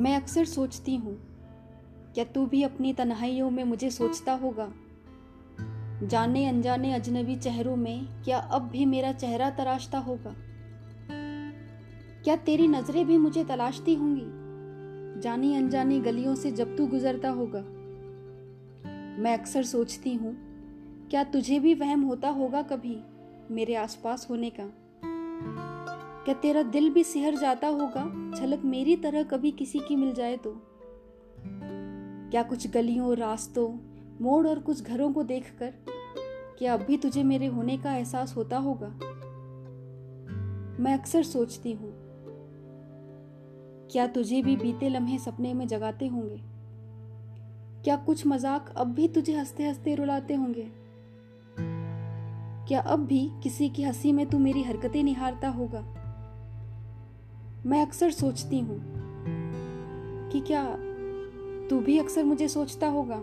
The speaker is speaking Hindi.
मैं अक्सर सोचती हूँ, क्या तू भी अपनी तन्हाइयों में मुझे सोचता होगा? जाने अनजाने अजनबी चेहरों में क्या अब भी मेरा चेहरा तराशता होगा? क्या तेरी नज़रें भी मुझे तलाशती होंगी? जानी अनजानी गलियों से जब तू गुजरता होगा। मैं अक्सर सोचती हूँ, क्या तुझे भी वहम होता होगा कभी मेरे आसपास होने का? क्या तेरा दिल भी सिहर जाता होगा? झलक मेरी तरह कभी किसी की मिल जाए तो। क्या कुछ गलियों, रास्तों, मोड़ और कुछ घरों को देखकर क्या अब भी तुझे मेरे होने का एहसास होता होगा? मैं अक्सर सोचती हूँ, क्या तुझे भी बीते लम्हे सपने में जगाते होंगे? क्या कुछ मज़ाक अब भी तुझे हँसते हँसते रुलाते होंगे? क्या अब भी किसी की हँसी में तू मेरी हरकतें निहारता होगा? मैं अक्सर सोचती हूँ कि क्या तू भी अक्सर मुझे सोचता होगा?